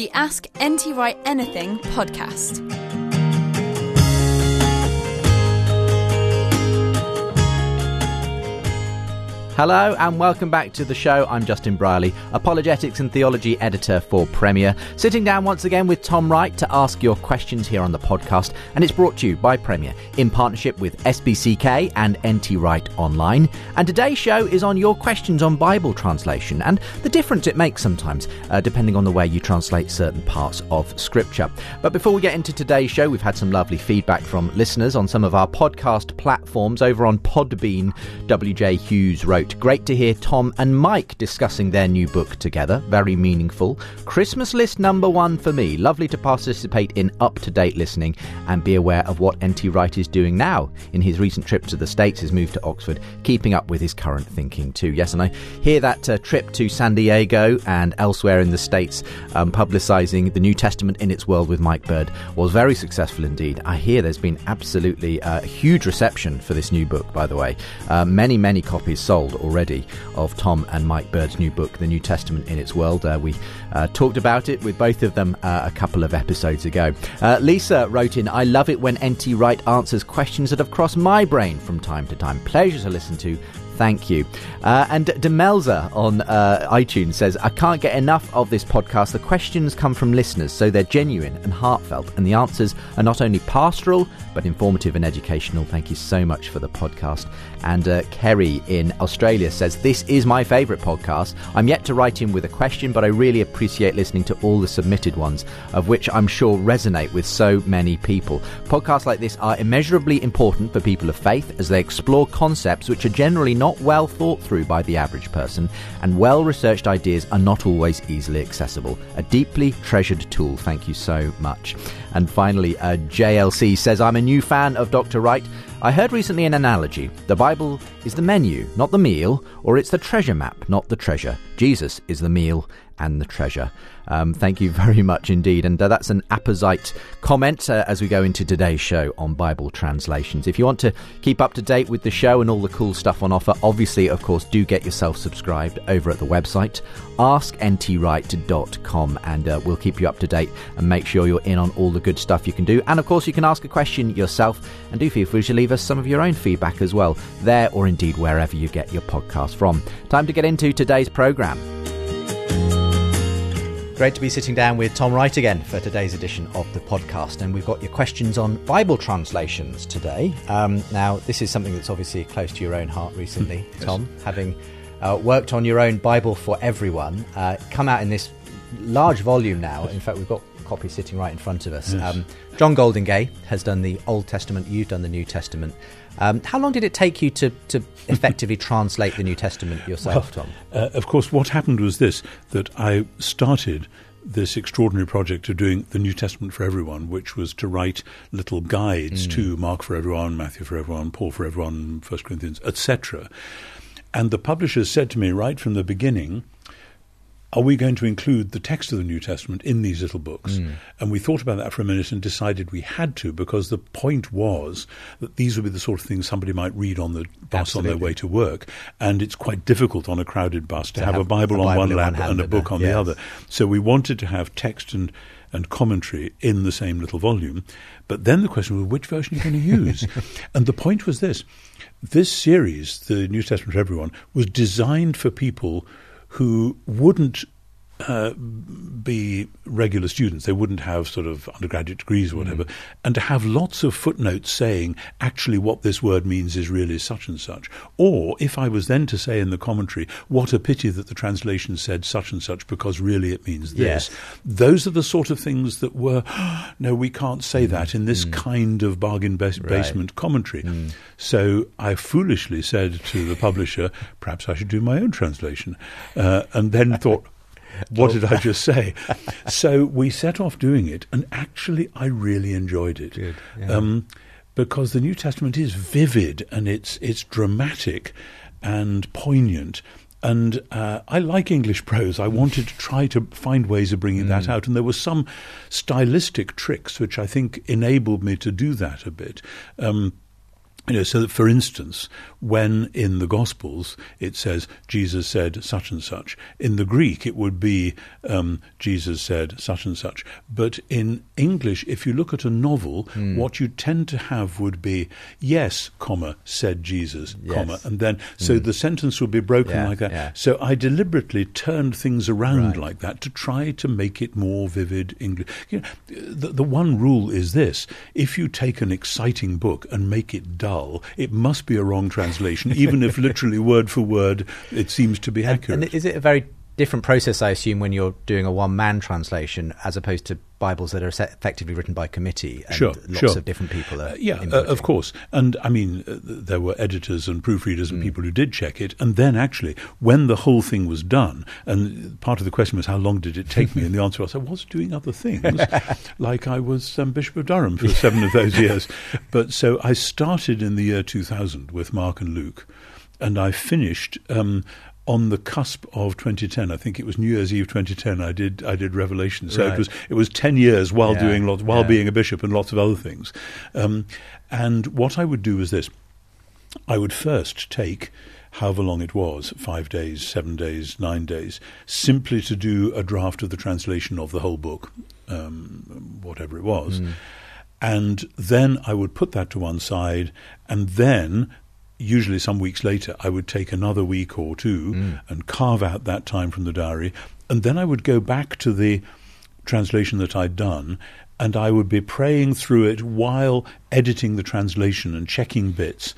the Ask NT Wright Anything podcast. Hello and welcome back to the show. I'm Justin Brierley, apologetics and theology editor for Premier, sitting down once again with Tom Wright to ask your questions here on the podcast. And it's brought to you by Premier in partnership with SPCK and NT Wright Online. And today's show is on your questions on Bible translation and the difference it makes sometimes, uh, depending on the way you translate certain parts of Scripture. But before we get into today's show, we've had some lovely feedback from listeners on some of our podcast platforms over on Podbean. WJ Hughes wrote, Great to hear Tom and Mike discussing their new book together. Very meaningful. Christmas list number one for me. Lovely to participate in up to date listening and be aware of what NT Wright is doing now in his recent trip to the States, his move to Oxford, keeping up with his current thinking too. Yes, and I hear that uh, trip to San Diego and elsewhere in the States, um, publicising the New Testament in its world with Mike Bird, was very successful indeed. I hear there's been absolutely uh, huge reception for this new book, by the way. Uh, many, many copies sold already of Tom and Mike Bird's new book, The New Testament in Its World. Uh, we uh, talked about it with both of them uh, a couple of episodes ago. Uh, Lisa wrote in, I love it when NT Wright answers questions that have crossed my brain from time to time. Pleasure to listen to. Thank you. Uh, and Demelza on uh, iTunes says, I can't get enough of this podcast. The questions come from listeners, so they're genuine and heartfelt, and the answers are not only pastoral, but informative and educational. Thank you so much for the podcast. And uh, Kerry in Australia says, This is my favourite podcast. I'm yet to write in with a question, but I really appreciate listening to all the submitted ones, of which I'm sure resonate with so many people. Podcasts like this are immeasurably important for people of faith as they explore concepts which are generally not well thought through by the average person, and well researched ideas are not always easily accessible. A deeply treasured tool. Thank you so much. And finally, uh, JLC says, I'm a new fan of Dr. Wright. I heard recently an analogy. The Bible is the menu, not the meal, or it's the treasure map, not the treasure. Jesus is the meal and the treasure. Um, thank you very much indeed. And uh, that's an apposite comment uh, as we go into today's show on Bible translations. If you want to keep up to date with the show and all the cool stuff on offer, obviously, of course, do get yourself subscribed over at the website askntwright.com and uh, we'll keep you up to date and make sure you're in on all the good stuff you can do. And of course, you can ask a question yourself and do feel free to leave us some of your own feedback as well, there or indeed wherever you get your podcast from. Time to get into today's programme. Great to be sitting down with Tom Wright again for today's edition of the podcast. And we've got your questions on Bible translations today. Um, now, this is something that's obviously close to your own heart recently, yes. Tom, having uh, worked on your own Bible for everyone, uh, come out in this large volume now. In fact, we've got copy sitting right in front of us. Yes. Um, John Goldingay has done the Old Testament, you've done the New Testament. Um, how long did it take you to, to effectively translate the New Testament yourself, well, Tom? Uh, of course, what happened was this that I started this extraordinary project of doing the New Testament for everyone, which was to write little guides mm. to Mark for everyone, Matthew for everyone, Paul for everyone, First Corinthians, etc. And the publishers said to me right from the beginning, are we going to include the text of the New Testament in these little books? Mm. And we thought about that for a minute and decided we had to because the point was that these would be the sort of things somebody might read on the bus Absolutely. on their way to work. And it's quite difficult on a crowded bus to, to have, have, a Bible, a Bible on one lap one and a book on yes. the other. So we wanted to have text and and commentary in the same little volume. But then the question was, which version are you going to use? and the point was this this series, the New Testament for Everyone, was designed for people who wouldn't uh, be regular students. They wouldn't have sort of undergraduate degrees or whatever. Mm. And to have lots of footnotes saying actually what this word means is really such and such. Or if I was then to say in the commentary, what a pity that the translation said such and such because really it means this. Yes. Those are the sort of things that were, no, we can't say mm. that in this mm. kind of bargain bas- basement commentary. Mm. So I foolishly said to the publisher, perhaps I should do my own translation. Uh, and then thought, what did I just say? so we set off doing it, and actually, I really enjoyed it. Good, yeah. um, because the New Testament is vivid and it's it's dramatic and poignant. And uh, I like English prose. I wanted to try to find ways of bringing mm. that out, and there were some stylistic tricks which I think enabled me to do that a bit. Um, You know, so that for instance, when in the Gospels it says Jesus said such and such, in the Greek it would be um, Jesus said such and such. But in English, if you look at a novel, Hmm. what you tend to have would be yes, comma said Jesus, Yes. comma, and then so the sentence would be broken Yeah, like that. yeah. So I deliberately turned things around Right. like that to try to make it more vivid English. You know, the, the one rule is this: if you take an exciting book and make it dull, it must be a wrong translation, even if literally word for word it seems to be accurate. and is it a very different process, I assume, when you're doing a one man translation as opposed to Bibles that are effectively written by committee and Sure, lots sure. of different people are Uh, yeah, uh, of course. And I mean, uh, there were editors and proofreaders Mm. and people who did check it. And then actually, when the whole thing was done, and part of the question was, how long did it take me? And the answer was, I was doing other things, like I was um, Bishop of Durham for seven of those years. But so I started in the year 2000 with Mark and Luke, and I finished. Um, on the cusp of 2010, I think it was New Year's Eve 2010. I did I did Revelation, so Right. it was it was 10 years while Yeah, doing lots while yeah. being a bishop and lots of other things. Um, and what I would do was this I would first take however long it was five days, seven days, nine days simply to do a draft of the translation of the whole book, um, whatever it was. And then I would put that to one side, and then. Usually, some weeks later, I would take another week or two mm. and carve out that time from the diary, and then I would go back to the translation that I'd done, and I would be praying through it while editing the translation and checking bits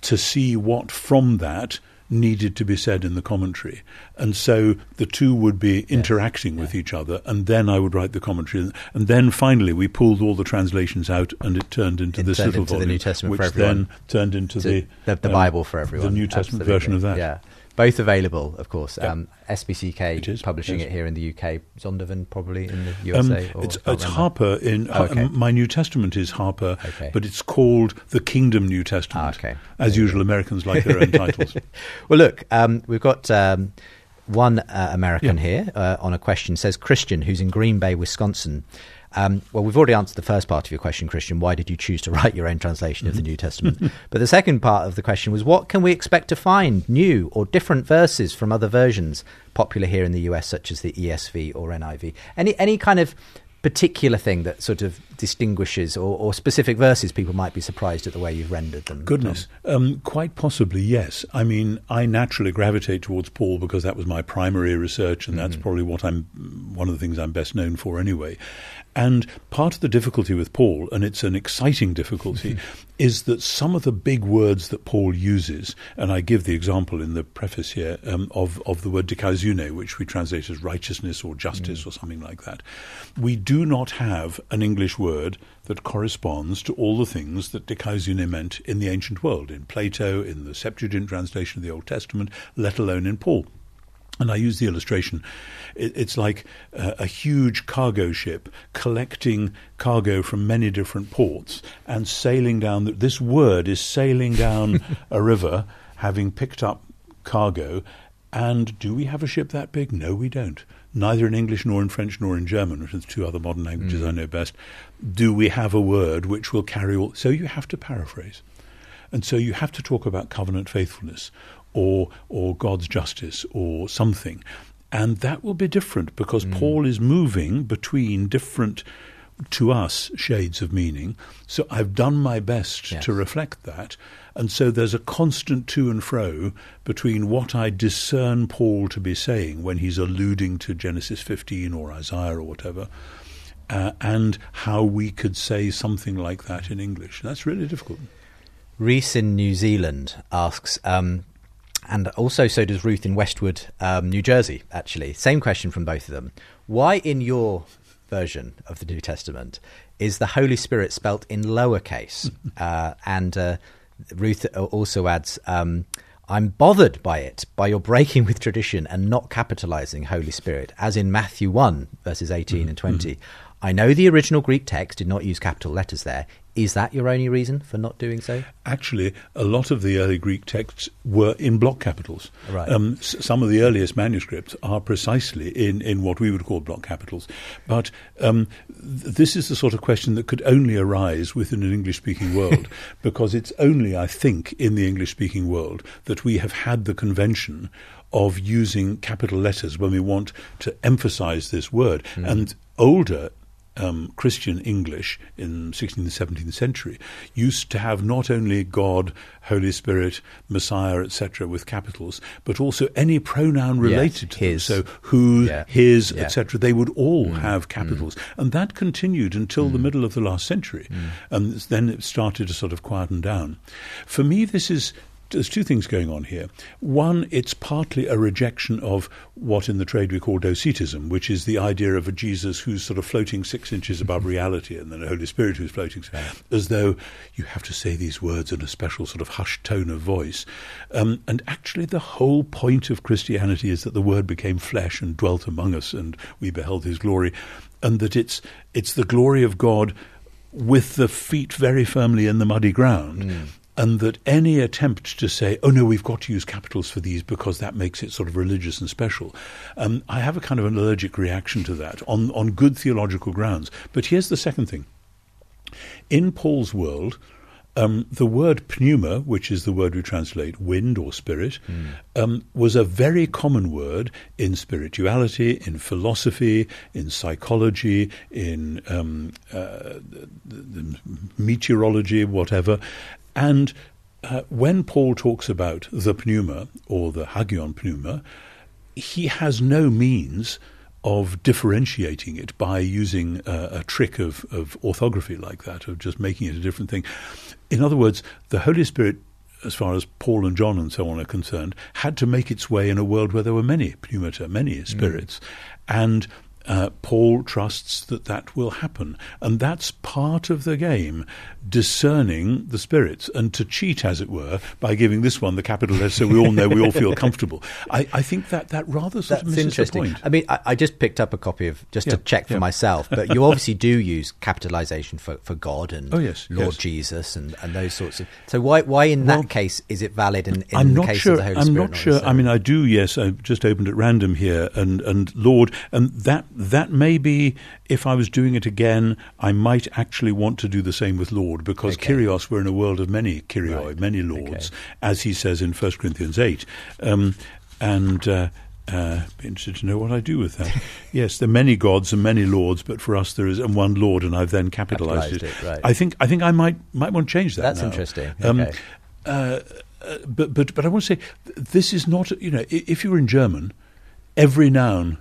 to see what from that needed to be said in the commentary. And so the two would be interacting with each other, and then I would write the commentary. And then finally, we pulled all the translations out, and it turned into It this turned little into the New Testament which then turned into So the the, the um, Bible for everyone. the New Testament Absolutely. version of that. Yeah. Both available, of course. Yeah. Um, SPCK It is, publishing yes. it here in the UK. Zondervan probably in the Um, USA. or, it's it's. Harper in Oh, okay. uh, my New Testament is Harper, Okay. but it's called the Kingdom New Testament. Ah, okay. As usual, Americans like their own titles. Well, look, um, we've got um, one uh, American Yeah. here uh, on a question. Says Christian, who's in Green Bay, Wisconsin. Um, well, we've already answered the first part of your question, Christian. Why did you choose to write your own translation of the New Testament? but the second part of the question was, what can we expect to find new or different verses from other versions popular here in the US, such as the ESV or NIV? Any any kind of particular thing that sort of distinguishes or, or specific verses people might be surprised at the way you've rendered them? Goodness, um, quite possibly, yes. I mean, I naturally gravitate towards Paul because that was my primary research, and that's probably what I'm one of the things I'm best known for anyway. And part of the difficulty with Paul, and it's an exciting difficulty, is that some of the big words that Paul uses, and I give the example in the preface here um, of, of the word dikaiosune, which we translate as righteousness or justice or something like that. We do not have an English word that corresponds to all the things that dikaiosune meant in the ancient world, in Plato, in the Septuagint translation of the Old Testament, let alone in Paul. And I use the illustration. It's like a huge cargo ship collecting cargo from many different ports and sailing down. The, this word is sailing down a river, having picked up cargo. And do we have a ship that big? No, we don't. Neither in English nor in French nor in German, which are the two other modern languages I mm. know best, do we have a word which will carry all. So you have to paraphrase. And so you have to talk about covenant faithfulness or or God's justice or something. And that will be different because Paul is moving between different to us shades of meaning. So I've done my best Yes. to reflect that. And so there's a constant to and fro between what I discern Paul to be saying when he's alluding to Genesis 15 or Isaiah or whatever, uh, and how we could say something like that in English. That's really difficult. Reese in New Zealand asks, um, and also so does Ruth in Westwood, um, New Jersey, actually. Same question from both of them. Why, in your version of the New Testament, is the Holy Spirit spelt in lowercase? uh, and uh, Ruth also adds, um, I'm bothered by it, by your breaking with tradition and not capitalizing Holy Spirit, as in Matthew 1, verses 18 and 20. I know the original Greek text did not use capital letters there. Is that your only reason for not doing so? Actually, a lot of the early Greek texts were in block capitals. Right. Um, s- some of the earliest manuscripts are precisely in, in what we would call block capitals. But um, th- this is the sort of question that could only arise within an English speaking world, because it's only, I think, in the English speaking world that we have had the convention of using capital letters when we want to emphasize this word. And older um, Christian English in 16th and 17th century used to have not only God, Holy Spirit, Messiah, etc., with capitals, but also any pronoun related to his. them. So who, Yeah. his, Yeah. etc. They would all mm. have mm. capitals, and that continued until the mm. middle of the last century, and then it started to sort of quieten down. For me, this is there's two things going on here. One, it's partly a rejection of what in the trade we call docetism, which is the idea of a Jesus who's sort of floating six inches above reality, and then a Holy Spirit who's floating, as though you have to say these words in a special sort of hushed tone of voice. Um, and actually, the whole point of Christianity is that the Word became flesh and dwelt among us, and we beheld His glory, and that it's it's the glory of God with the feet very firmly in the muddy ground. And that any attempt to say, oh no, we've got to use capitals for these because that makes it sort of religious and special, um, I have a kind of an allergic reaction to that on, on good theological grounds. But here's the second thing. In Paul's world, um, the word pneuma, which is the word we translate wind or spirit, um, was a very common word in spirituality, in philosophy, in psychology, in um, uh, meteorology, whatever. And uh, when Paul talks about the pneuma or the hagion pneuma, he has no means of differentiating it by using uh, a trick of, of orthography like that, of just making it a different thing. In other words, the Holy Spirit, as far as Paul and John and so on are concerned, had to make its way in a world where there were many pneumata, many spirits. And uh, Paul trusts that that will happen. And that's part of the game, discerning the spirits and to cheat, as it were, by giving this one the capital letter so we all know, we all feel comfortable. I, I think that, that rather sort of That's misses interesting. the point. I mean, I, I just picked up a copy of just to check for yeah. myself, but you obviously do use capitalization for, for God and Oh, yes, Lord yes. Jesus and, and those sorts of. So why why in Well, that case is it valid in, in I'm the not case sure. of the Holy I'm Spirit? not sure. I mean, I do. Yes, I just opened at random here, and and Lord, and that that may be. If I was doing it again, I might actually want to do the same with Lord, because Okay. Kyrios, we're in a world of many Kyrioi, Right. many lords, Okay. as he says in 1 Corinthians eight, um, and. Uh, uh, be interested to know what I do with that. yes, there are many gods and many lords, but for us there is and one Lord, and I've then capitalized Capitalised it. it, right. I think I think I might might want to change that. That's now. interesting. Um, Okay. uh, uh, but but but I want to say th- this is not you know if you're in German, every noun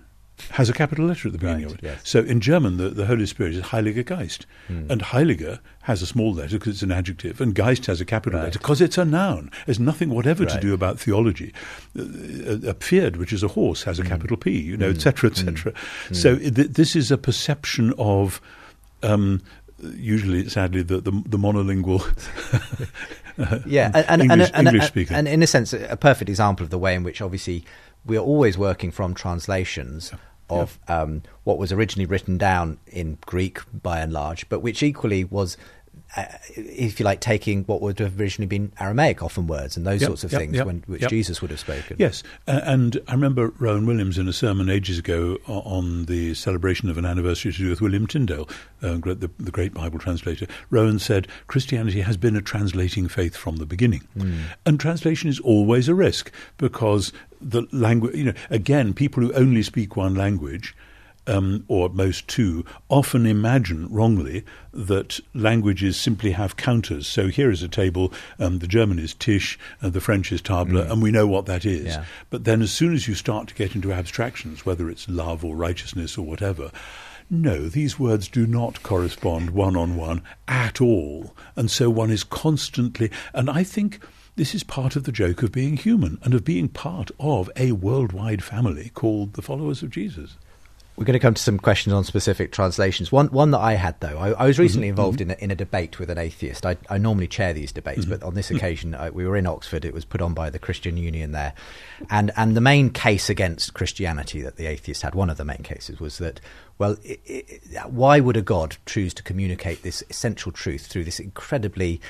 has a capital letter at the beginning Right, of it. yes. So in German, the, the Holy Spirit is Heiliger Geist, Hmm. and Heiliger has a small letter because it's an adjective, and Geist has a capital Right. letter because it's a noun. There's nothing whatever to do about theology. Uh, A, a Pferd, which is a horse, has a Hmm. capital P, you know, etc., etc. So th- this is a perception of. Um, usually, sadly, the the, the monolingual yeah, and, and, English- and, and, English speaker. and in a sense, a perfect example of the way in which obviously we are always working from translations of um, what was originally written down in Greek by and large, but which equally was. Uh, if you like, taking what would have originally been Aramaic, often words and those Yep, sorts of yep, things, yep, when, which. Jesus would have spoken. Yes, uh, and I remember Rowan Williams in a sermon ages ago on the celebration of an anniversary to do with William Tyndale, uh, the, the great Bible translator. Rowan said, Christianity has been a translating faith from the beginning. And translation is always a risk because the language, you know, again, people who only speak one language um, or at most two, often imagine wrongly that languages simply have counters. So here is a table, um, the German is Tisch, and the French is Table, and we know what that is. Yeah. But then as soon as you start to get into abstractions, whether it's love or righteousness or whatever, no, these words do not correspond one on one at all. And so one is constantly, and I think this is part of the joke of being human and of being part of a worldwide family called the followers of Jesus. We're going to come to some questions on specific translations. One, one that I had though, I, I was recently Mm-hmm, involved in, a, in a debate with an atheist. I, I normally chair these debates, Mm-hmm. but on this occasion I, we were in Oxford. It was put on by the Christian Union there, and and the main case against Christianity that the atheist had, one of the main cases, was that well, i i why would a god choose to communicate this essential truth through this incredibly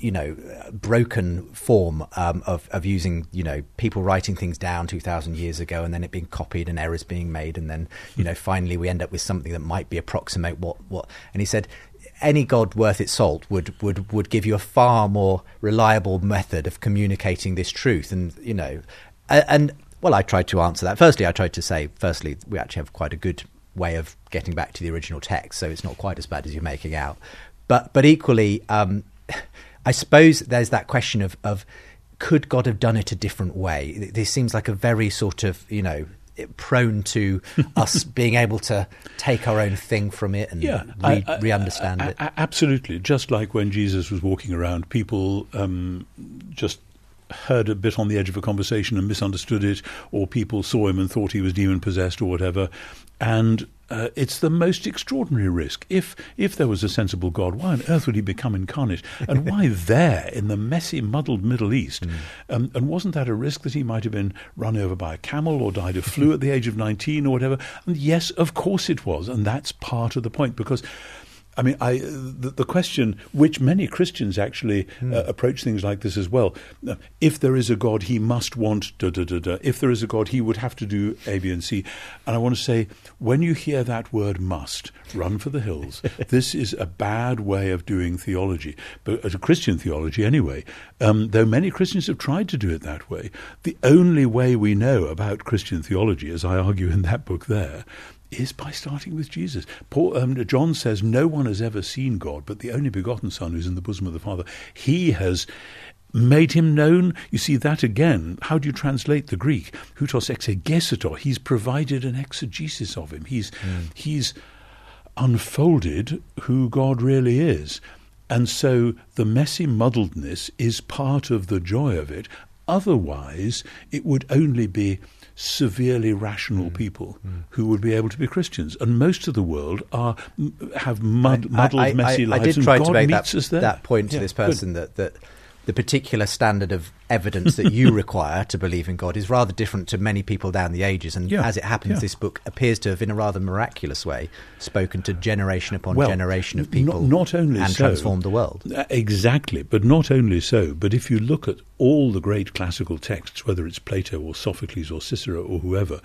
you know, broken form um, of of using you know people writing things down two thousand years ago and then it being copied and errors being made and then you know finally we end up with something that might be approximate what what and he said any god worth its salt would would would give you a far more reliable method of communicating this truth. And you know and well I tried to answer that. Firstly I tried to say firstly we actually have quite a good way of getting back to the original text so it's not quite as bad as you're making out. But but equally um I suppose there's that question of, of could God have done it a different way? This seems like a very sort of, you know, prone to us being able to take our own thing from it and Yeah, re, I- I- re-understand a- it. Absolutely. Just like when Jesus was walking around, people um, just heard a bit on the edge of a conversation and misunderstood it, or people saw him and thought he was demon possessed or whatever. And uh, it's the most extraordinary risk. If if there was a sensible God, why on earth would he become incarnate? And why there in the messy, muddled Middle East? Um, and wasn't that a risk that he might have been run over by a camel or died of flu at the age of 19 or whatever? And yes, of course it was. And that's part of the point because. I mean, I, the, the question, which many Christians actually uh, approach things like this as well. uh, If there is a God, he must want da da da da. If there is a God, he would have to do A, B, and C. And I want to say, when you hear that word "must," run for the hills. this is a bad way of doing theology, but as a Christian theology anyway. Um, though many Christians have tried to do it that way, the only way we know about Christian theology, as I argue in that book there, is by starting with Jesus. Paul, um, John says, No one has ever seen God, but the only begotten Son who's in the bosom of the Father. He has made him known. You see that again. How do you translate the Greek? Exegesetor. He's provided an exegesis of him. He's, he's unfolded who God really is. And so the messy muddledness is part of the joy of it. Otherwise, it would only be severely rational mm. people mm. who would be able to be Christians. And most of the world are have mud, muddled, I, I- messy I, lives. I did and try God to make meets that, that point to Yeah, this good. person that, that the particular standard of evidence that you require to believe in God is rather different to many people down the ages. And Yeah, as it happens, yeah. this book appears to have, in a rather miraculous way, spoken to generation upon Well, generation of not- people not only and so- transformed the world. Uh, Exactly, but not only so, but if you look at all the great classical texts, whether it's Plato or Sophocles or Cicero or whoever,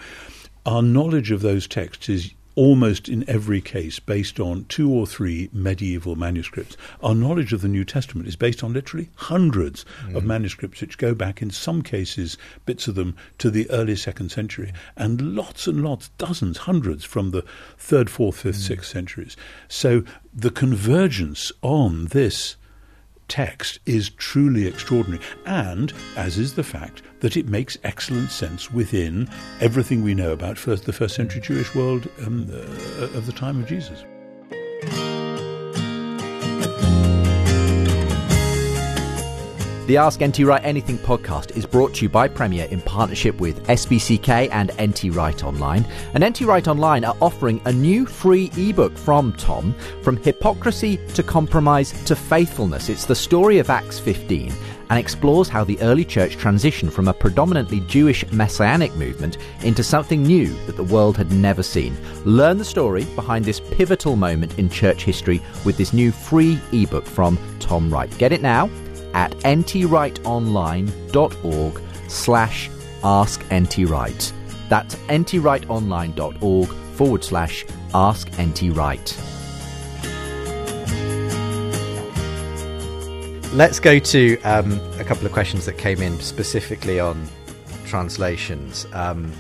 our knowledge of those texts is almost in every case based on two or three medieval manuscripts. Our knowledge of the New Testament is based on literally hundreds of mm. manuscripts which go back, in some cases, bits of them, to the early second century, and lots and lots, dozens, hundreds from the third, fourth, fifth, mm. sixth centuries. So the convergence on this text is truly extraordinary, and as is the fact that it makes excellent sense within everything we know about first, the first century Jewish world um, uh, of the time of Jesus. The Ask NT Wright Anything podcast is brought to you by Premier in partnership with SPCK and NT Wright Online. And NT Wright Online are offering a new free ebook from Tom, From Hypocrisy to Compromise to Faithfulness. It's the story of Acts 15 and explores how the early church transitioned from a predominantly Jewish messianic movement into something new that the world had never seen. Learn the story behind this pivotal moment in church history with this new free ebook from Tom Wright. Get it now at ntwrightonline.org slash ask ntwright. That's ntwrightonline.org forward slash ask ntwright. Let's go to um, a couple of questions that came in specifically on translations. Um,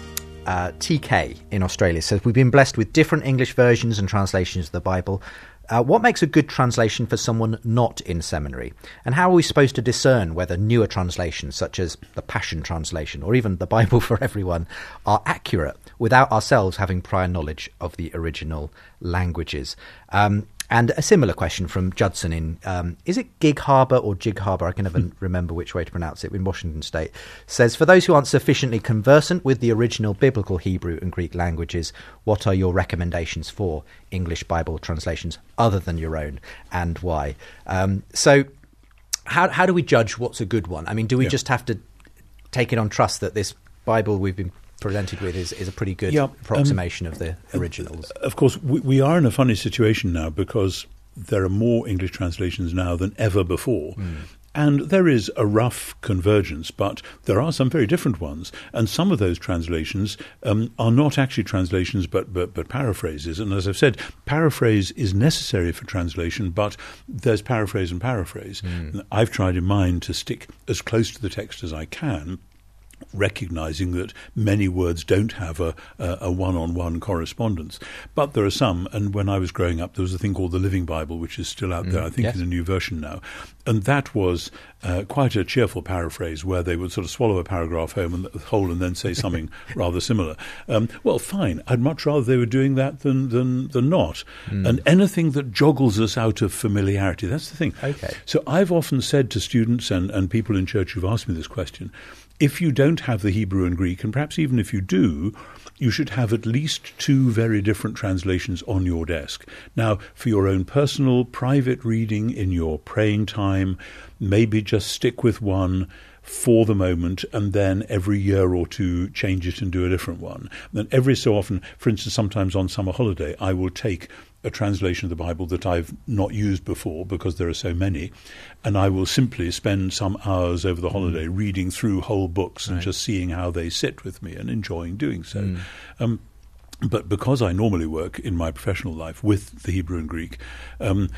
uh, TK in Australia says, We've been blessed with different English versions and translations of the Bible. Uh, what makes a good translation for someone not in seminary? And how are we supposed to discern whether newer translations, such as the Passion Translation or even the Bible for Everyone, are accurate? without ourselves having prior knowledge of the original languages. Um, and a similar question from Judson in um, is it Gig Harbor or Jig Harbor? I can never remember which way to pronounce it. In Washington State, says for those who aren't sufficiently conversant with the original biblical Hebrew and Greek languages, what are your recommendations for English Bible translations other than your own, and why? Um, so, how how do we judge what's a good one? I mean, do we Yeah. just have to take it on trust that this Bible we've been presented with is, is a pretty good Yeah, um, approximation of the originals? Of course, we, we are in a funny situation now because there are more English translations now than ever before. And there is a rough convergence, but there are some very different ones. And some of those translations um, are not actually translations, but, but, but paraphrases. And as I've said, paraphrase is necessary for translation, but there's paraphrase and paraphrase. I've tried in mine to stick as close to the text as I can recognizing that many words don't have a, a, one-on-one correspondence. But there are some, and when I was growing up, there was a thing called the Living Bible, which is still out there, I think yes. in a new version now. And that was uh, quite a cheerful paraphrase where they would sort of swallow a paragraph home and, whole and then say something rather similar. Um, well, fine. I'd much rather they were doing that than, than, than not. And anything that joggles us out of familiarity, that's the thing. Okay. So I've often said to students and, and people in church who've asked me this question, if you don't have the Hebrew and Greek, and perhaps even if you do, you should have at least two very different translations on your desk. Now, for your own personal, private reading in your praying time, maybe just stick with one for the moment and then every year or two change it and do a different one. Then every so often, for instance, sometimes on summer holiday, I will take a translation of the Bible that I've not used before because there are so many, and I will simply spend some hours over the holiday reading through whole books and just seeing how they sit with me and enjoying doing so. Um, but because I normally work in my professional life with the Hebrew and Greek, um,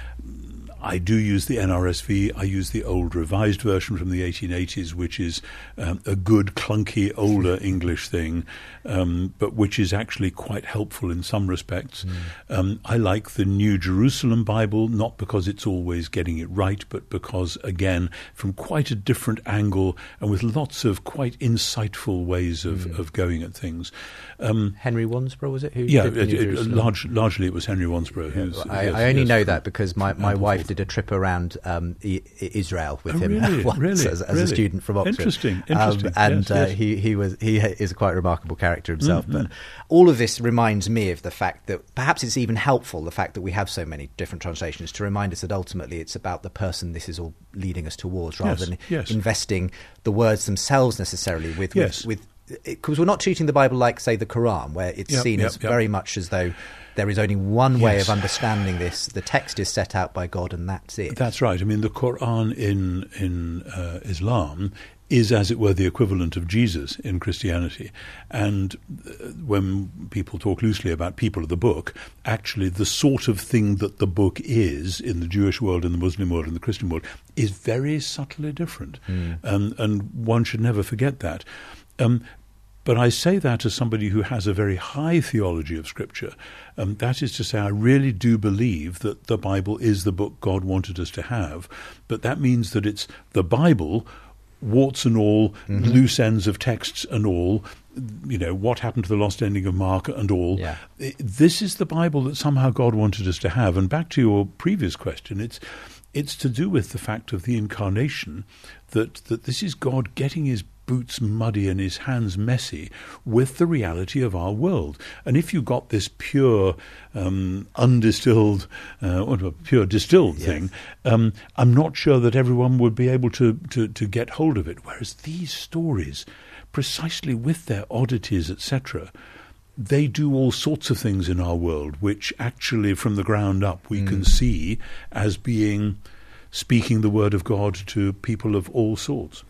I do use the NRSV. I use the old revised version from the 1880s, which is um, a good, clunky, older English thing, um, but which is actually quite helpful in some respects. Um, I like the New Jerusalem Bible, not because it's always getting it right, but because, again, from quite a different angle and with lots of quite insightful ways of, of going at things. Um, Henry Wansbrough was it? Who yeah, it, it, large, largely it was Henry Wansbrough. who's, I, yes, I only yes. know that because my, my wife did a trip around um, Israel with Oh, him really? once Really? as, as a student from Oxford. Interesting, Um, interesting. and Yes, uh, he he was he is a quite remarkable character himself. Mm-hmm. But all of this reminds me of the fact that perhaps it's even helpful the fact that we have so many different translations to remind us that ultimately it's about the person this is all leading us towards, rather Yes, than yes. investing the words themselves necessarily with Yes. with. because we're not treating the Bible like, say, the Quran, where it's Yep, seen yep, as yep. very much as though there is only one way Yes. of understanding this. The text is set out by God, and that's it. That's right. I mean, the Quran in in uh, Islam is, as it were, the equivalent of Jesus in Christianity. And uh, when people talk loosely about people of the book, actually, the sort of thing that the book is in the Jewish world, in the Muslim world, in the Christian world is very subtly different. Um, and one should never forget that. Um, but I say that as somebody who has a very high theology of Scripture. Um, that is to say, I really do believe that the Bible is the book God wanted us to have. But that means that it's the Bible, warts and all, mm-hmm. loose ends of texts and all. You know, what happened to the lost ending of Mark and all. Yeah. This is the Bible that somehow God wanted us to have. And back to your previous question, it's it's to do with the fact of the incarnation that that this is God getting his boots muddy and his hands messy with the reality of our world. And if you got this pure, um, undistilled, uh, pure distilled thing, um, I'm not sure that everyone would be able to, to, to get hold of it. Whereas these stories, precisely with their oddities, etc., they do all sorts of things in our world, which actually, from the ground up, we can see as being speaking the word of God to people of all sorts.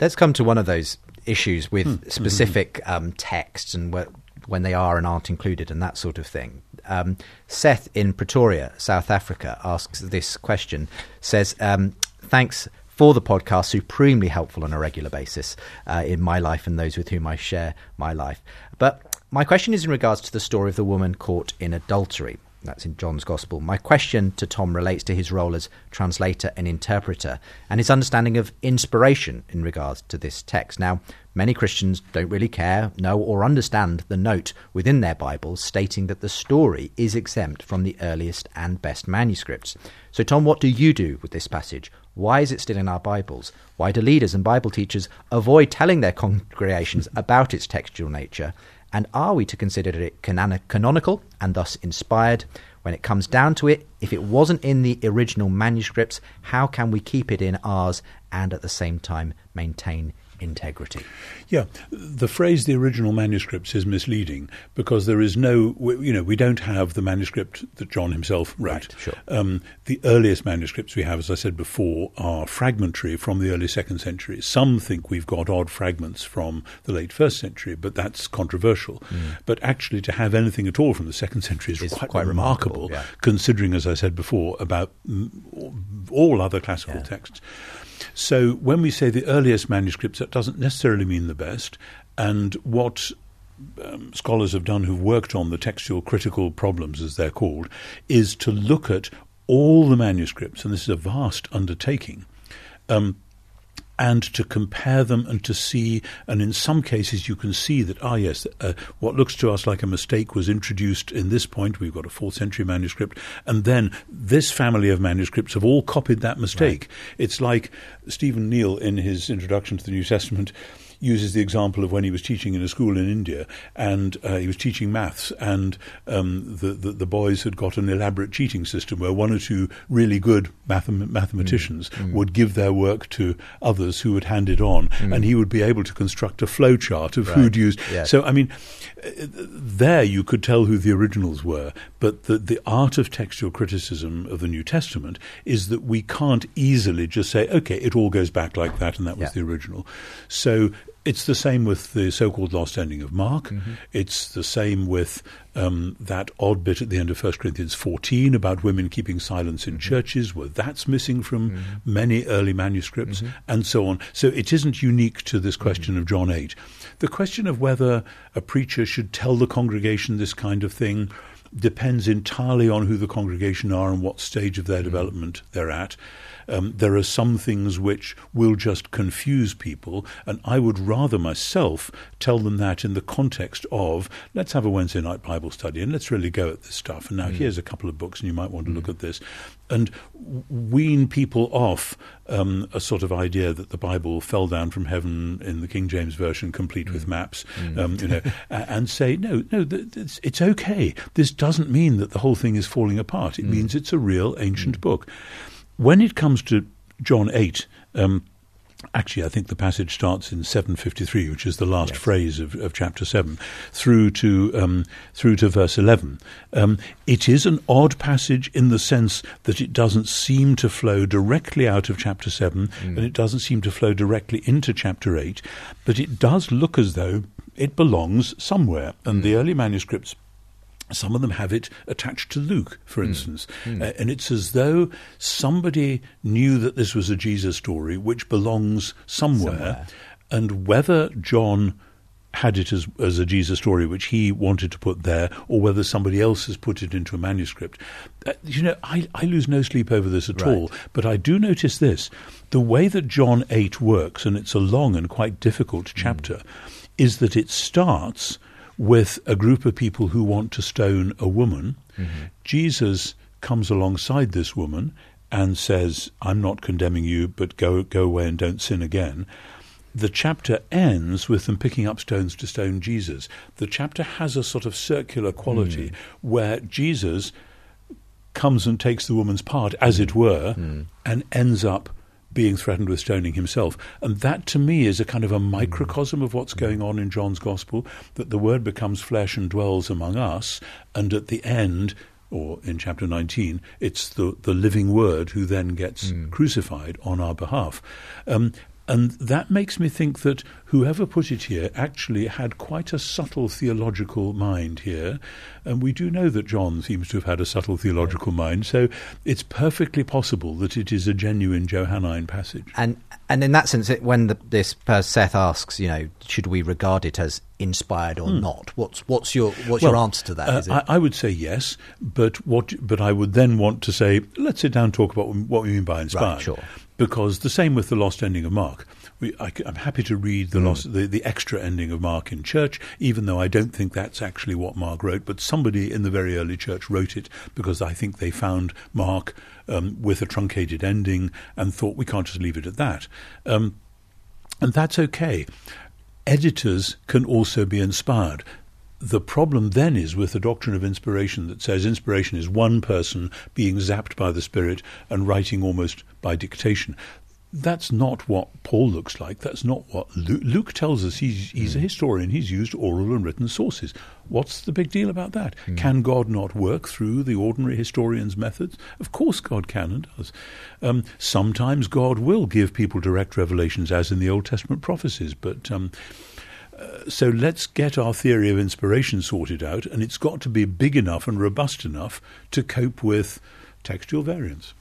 Let's come to one of those issues with specific um, texts and wh- when they are and aren't included and that sort of thing. Um, Seth in Pretoria, South Africa, asks this question. Says, um, "Thanks." For the podcast, supremely helpful on a regular basis uh, in my life and those with whom I share my life. But my question is in regards to the story of the woman caught in adultery. That's in John's Gospel. My question to Tom relates to his role as translator and interpreter and his understanding of inspiration in regards to this text. Now, many Christians don't really care, know, or understand the note within their Bibles stating that the story is exempt from the earliest and best manuscripts. So, Tom, what do you do with this passage? Why is it still in our Bibles? Why do leaders and Bible teachers avoid telling their congregations about its textual nature? And are we to consider it canonical and thus inspired? When it comes down to it, if it wasn't in the original manuscripts, how can we keep it in ours and at the same time maintain integrity. Yeah, the phrase "the original manuscripts" is misleading because there is no, you know, we don't have the manuscript that John himself wrote. Right, sure. Um, the earliest manuscripts we have, as I said before, are fragmentary from the early second century. Some think we've got odd fragments from the late first century, but that's controversial. Mm. But actually, to have anything at all from the second century is quite, quite remarkable, remarkable yeah. considering, as I said before, about all other classical yeah. texts. So when we say the earliest manuscripts, that doesn't necessarily mean the best. And what um, scholars have done who've worked on the textual critical problems, as they're called, is to look at all the manuscripts, and this is a vast undertaking. Um, and to compare them and to see, and in some cases you can see that, ah, yes, uh, what looks to us like a mistake was introduced in this point. We've got a fourth century manuscript, and then this family of manuscripts have all copied that mistake. Right. It's like Stephen Neill in his introduction to the New Testament uses the example of when he was teaching in a school in India and uh, he was teaching maths and um, the, the, the boys had got an elaborate cheating system where one or two really good mathem- mathematicians mm. Mm. would give their work to others who would hand it on mm. and he would be able to construct a flow chart of right. who'd used. Yes. So I mean, there you could tell who the originals were, but the the art of textual criticism of the New Testament is that we can't easily just say, okay, it all goes back like that, and that was yeah. the original. So it's the same with the so-called lost ending of Mark. Mm-hmm. It's the same with um, that odd bit at the end of 1 Corinthians 14 about women keeping silence in mm-hmm. churches, where that's missing from mm-hmm. many early manuscripts, Mm-hmm. and so on. So it isn't unique to this question Mm-hmm. of John 8. The question of whether a preacher should tell the congregation this kind of thing depends entirely on who the congregation are and what stage of their development they're at. Um, there are some things which will just confuse people, and I would rather myself tell them that in the context of let's have a Wednesday night Bible study and let's really go at this stuff. And now Mm. here's a couple of books, and you might want to look at this, and wean people off um, a sort of idea that the Bible fell down from heaven in the King James version, complete with maps, um, you know, and say no, no, th- th- it's okay. This doesn't mean that the whole thing is falling apart. It means it's a real ancient book. When it comes to John 8, um, actually, I think the passage starts in 753, which is the last Yes. phrase of, of chapter 7, through to, um, through to verse 11. Um, it is an odd passage in the sense that it doesn't seem to flow directly out of chapter 7, and it doesn't seem to flow directly into chapter 8, but it does look as though it belongs somewhere. And the early manuscripts some of them have it attached to Luke, for instance. Uh, and it's as though somebody knew that this was a Jesus story which belongs somewhere. Somewhere. And whether John had it as, as a Jesus story which he wanted to put there, or whether somebody else has put it into a manuscript. Uh, you know, I, I lose no sleep over this at Right. all. But I do notice this the way that John 8 works, and it's a long and quite difficult chapter, is that it starts with a group of people who want to stone a woman. Mm-hmm. Jesus comes alongside this woman and says, I'm not condemning you, but go, go away and don't sin again. The chapter ends with them picking up stones to stone Jesus. The chapter has a sort of circular quality mm. where Jesus comes and takes the woman's part, as it were, mm. and ends up being threatened with stoning himself. And that to me is a kind of a hmm. microcosm of what's hmm. going on in John's Gospel that the Word becomes flesh and dwells among us, and at the end, or in chapter 19, it's the, the living Word who then gets hmm. crucified on our behalf. Um, and that makes me think that whoever put it here actually had quite a subtle theological mind here. And we do know that John seems to have had a subtle theological mind. So it's perfectly possible that it is a genuine Johannine passage. And and in that sense, it, when the, this Seth asks, you know, should we regard it as inspired or not? What's what's your what's your answer to that? uh, is it? I, I would say yes, but what? But I would then want to say, let's sit down and talk about what we mean by inspired. Right, sure. Because the same with the lost ending of Mark. We, I, am happy to read the, lost, the the extra ending of Mark in church, even though I don't think that's actually what Mark wrote. But somebody in the very early church wrote it because I think they found Mark um, with a truncated ending and thought we can't just leave it at that. Um, and that's okay. Editors can also be inspired. The problem then is with the doctrine of inspiration that says inspiration is one person being zapped by the Spirit and writing almost by dictation. That's not what Paul looks like. That's not what Luke, Luke tells us. He's, he's a historian. He's used oral and written sources. What's the big deal about that? Can God not work through the ordinary historian's methods? Of course, God can and does. Um, sometimes God will give people direct revelations, as in the Old Testament prophecies, but. Um, so let's get our theory of inspiration sorted out, and it's got to be big enough and robust enough to cope with textual variance.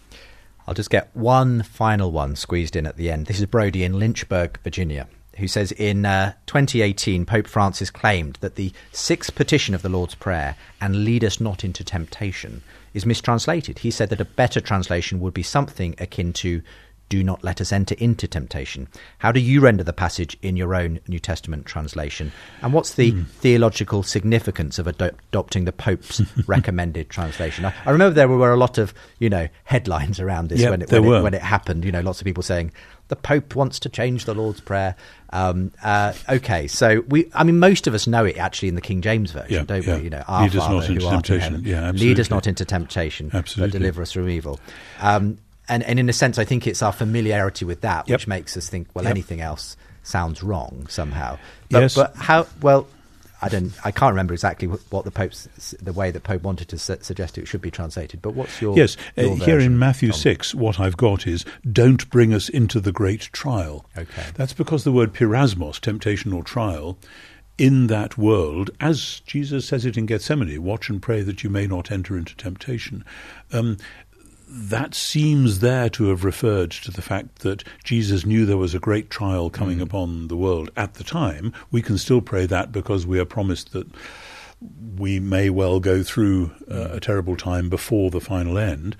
I'll just get one final one squeezed in at the end. This is Brody in Lynchburg, Virginia, who says in uh, 2018, Pope Francis claimed that the sixth petition of the Lord's Prayer, and lead us not into temptation, is mistranslated. He said that a better translation would be something akin to do not let us enter into temptation. How do you render the passage in your own New Testament translation? And what's the theological significance of ado- adopting the Pope's recommended translation? I, I remember there were a lot of, you know, headlines around this Yeah, when, it, when, it, when it happened. You know, lots of people saying the Pope wants to change the Lord's Prayer. Um, uh, okay, so we, I mean, most of us know it actually in the King James version, Yeah, don't yeah. we? You know, our Lead us Father not who into art in temptation. heaven, Yeah, lead us not into temptation, Absolutely. but deliver us from evil. Um, and, and in a sense, I think it's our familiarity with that Yep. which makes us think, well, Yep. anything else sounds wrong somehow. But, Yes. but how? Well, I don't. I can't remember exactly what, the Pope's the way that Pope wanted to su- suggest it should be translated. But what's your Yes, uh, your here in Matthew Tom? 6, what I've got is, don't bring us into the great trial. Okay. That's because the word peirasmos, temptation or trial, in that world, as Jesus says it in Gethsemane, watch and pray that you may not enter into temptation. Um, that seems there to have referred to the fact that Jesus knew there was a great trial coming upon the world at the time. We can still pray that because we are promised that we may well go through uh, a terrible time before the final end.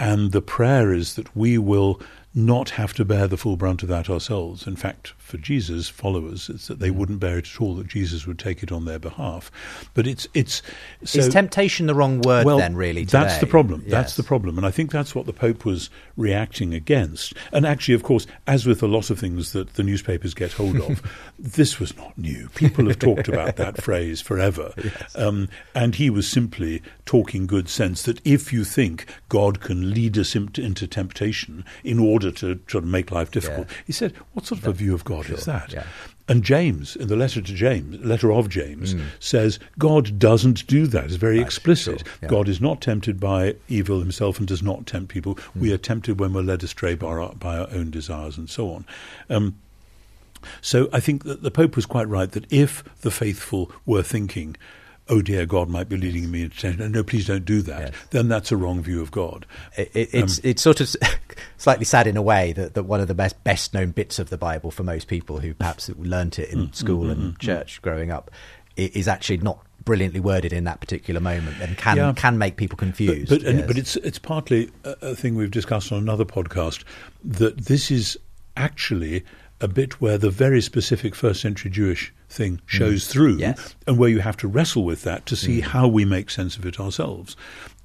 And the prayer is that we will not have to bear the full brunt of that ourselves. In fact, for Jesus' followers, it's that they wouldn't bear it at all, that Jesus would take it on their behalf. But it's. it's so, is temptation the wrong word well, then? Really, that's the problem. That's the problem, and I think that's what the Pope was reacting against. And actually, of course, as with a lot of things that the newspapers get hold of, this was not new. People have talked about that phrase forever, um, and he was simply talking good sense. That if you think God can lead us into, into temptation in order to sort of make life difficult, Yeah. he said, "What sort of a view of God is that?" yeah. And James, in the letter to James, letter of James, Mm. says God doesn't do that. It's very explicit. sure, yeah. God is not tempted by evil himself and does not tempt people. We Mm. are tempted when we're led astray by our, by our own desires and so on. Um, so I think that the Pope was quite right that if the faithful were thinking, oh dear, God might be leading me into temptation, no, please don't do that, Yes. then that's a wrong view of God. It, it, it's um, it's sort of slightly sad in a way that, that one of the best best known bits of the Bible for most people who perhaps learnt it in mm, mm, school mm, and church growing up is actually not brilliantly worded in that particular moment and can Yeah. can make people confused. But, but, and, yes. but it's it's partly a, a thing we've discussed on another podcast that this is actually a bit where the very specific first century Jewish thing shows through, Mm. Yes. and where you have to wrestle with that to Mm. see how we make sense of it ourselves.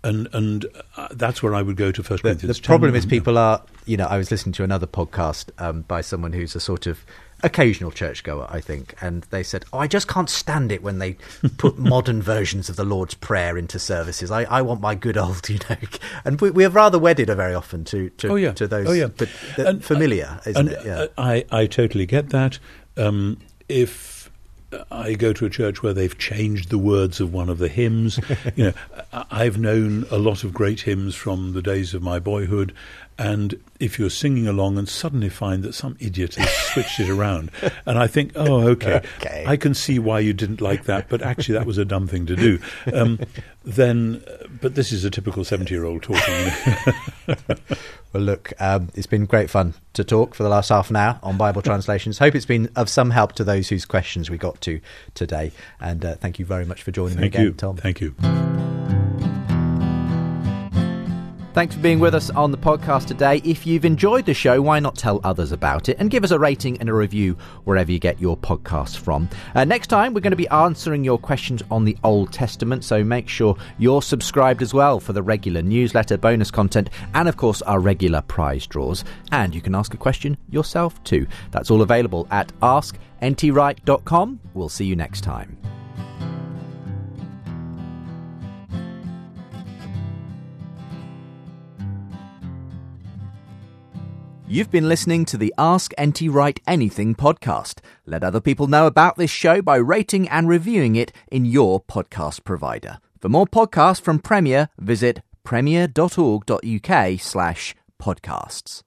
And and uh, that's where I would go to First the, Corinthians. the 10. problem is people are you know I was listening to another podcast um, by someone who's a sort of occasional churchgoer I think and they said oh I just can't stand it when they put modern versions of the Lord's Prayer into services. I, I want my good old you know and we, we are rather wedded very often to to, oh yeah, to those oh yeah, but And- familiar isn't and, it? Yeah. uh, I I totally get that. Um, if I go to a church where they've changed the words of one of the hymns, you know, I've known a lot of great hymns from the days of my boyhood, and if you're singing along and suddenly find that some idiot has switched it around, and I think, oh, okay, Okay. I can see why you didn't like that, but actually that was a dumb thing to do. Um, then, but this is a typical seventy-year-old talking. Well, look, um, it's been great fun to talk for the last half an hour on Bible translations. Hope it's been of some help to those whose questions we got to today. And uh, thank you very much for joining me again, you, Tom. Thank you. Thanks for being with us on the podcast today. If you've enjoyed the show, why not tell others about it and give us a rating and a review wherever you get your podcasts from. Uh, next time, we're going to be answering your questions on the Old Testament, so make sure you're subscribed as well for the regular newsletter, bonus content, and of course, our regular prize draws. And you can ask a question yourself too. That's all available at askntwright.com. We'll see you next time. You've been listening to the Ask NT Wright Anything podcast. Let other people know about this show by rating and reviewing it in your podcast provider. For more podcasts from Premier, visit premier.org.uk slash podcasts.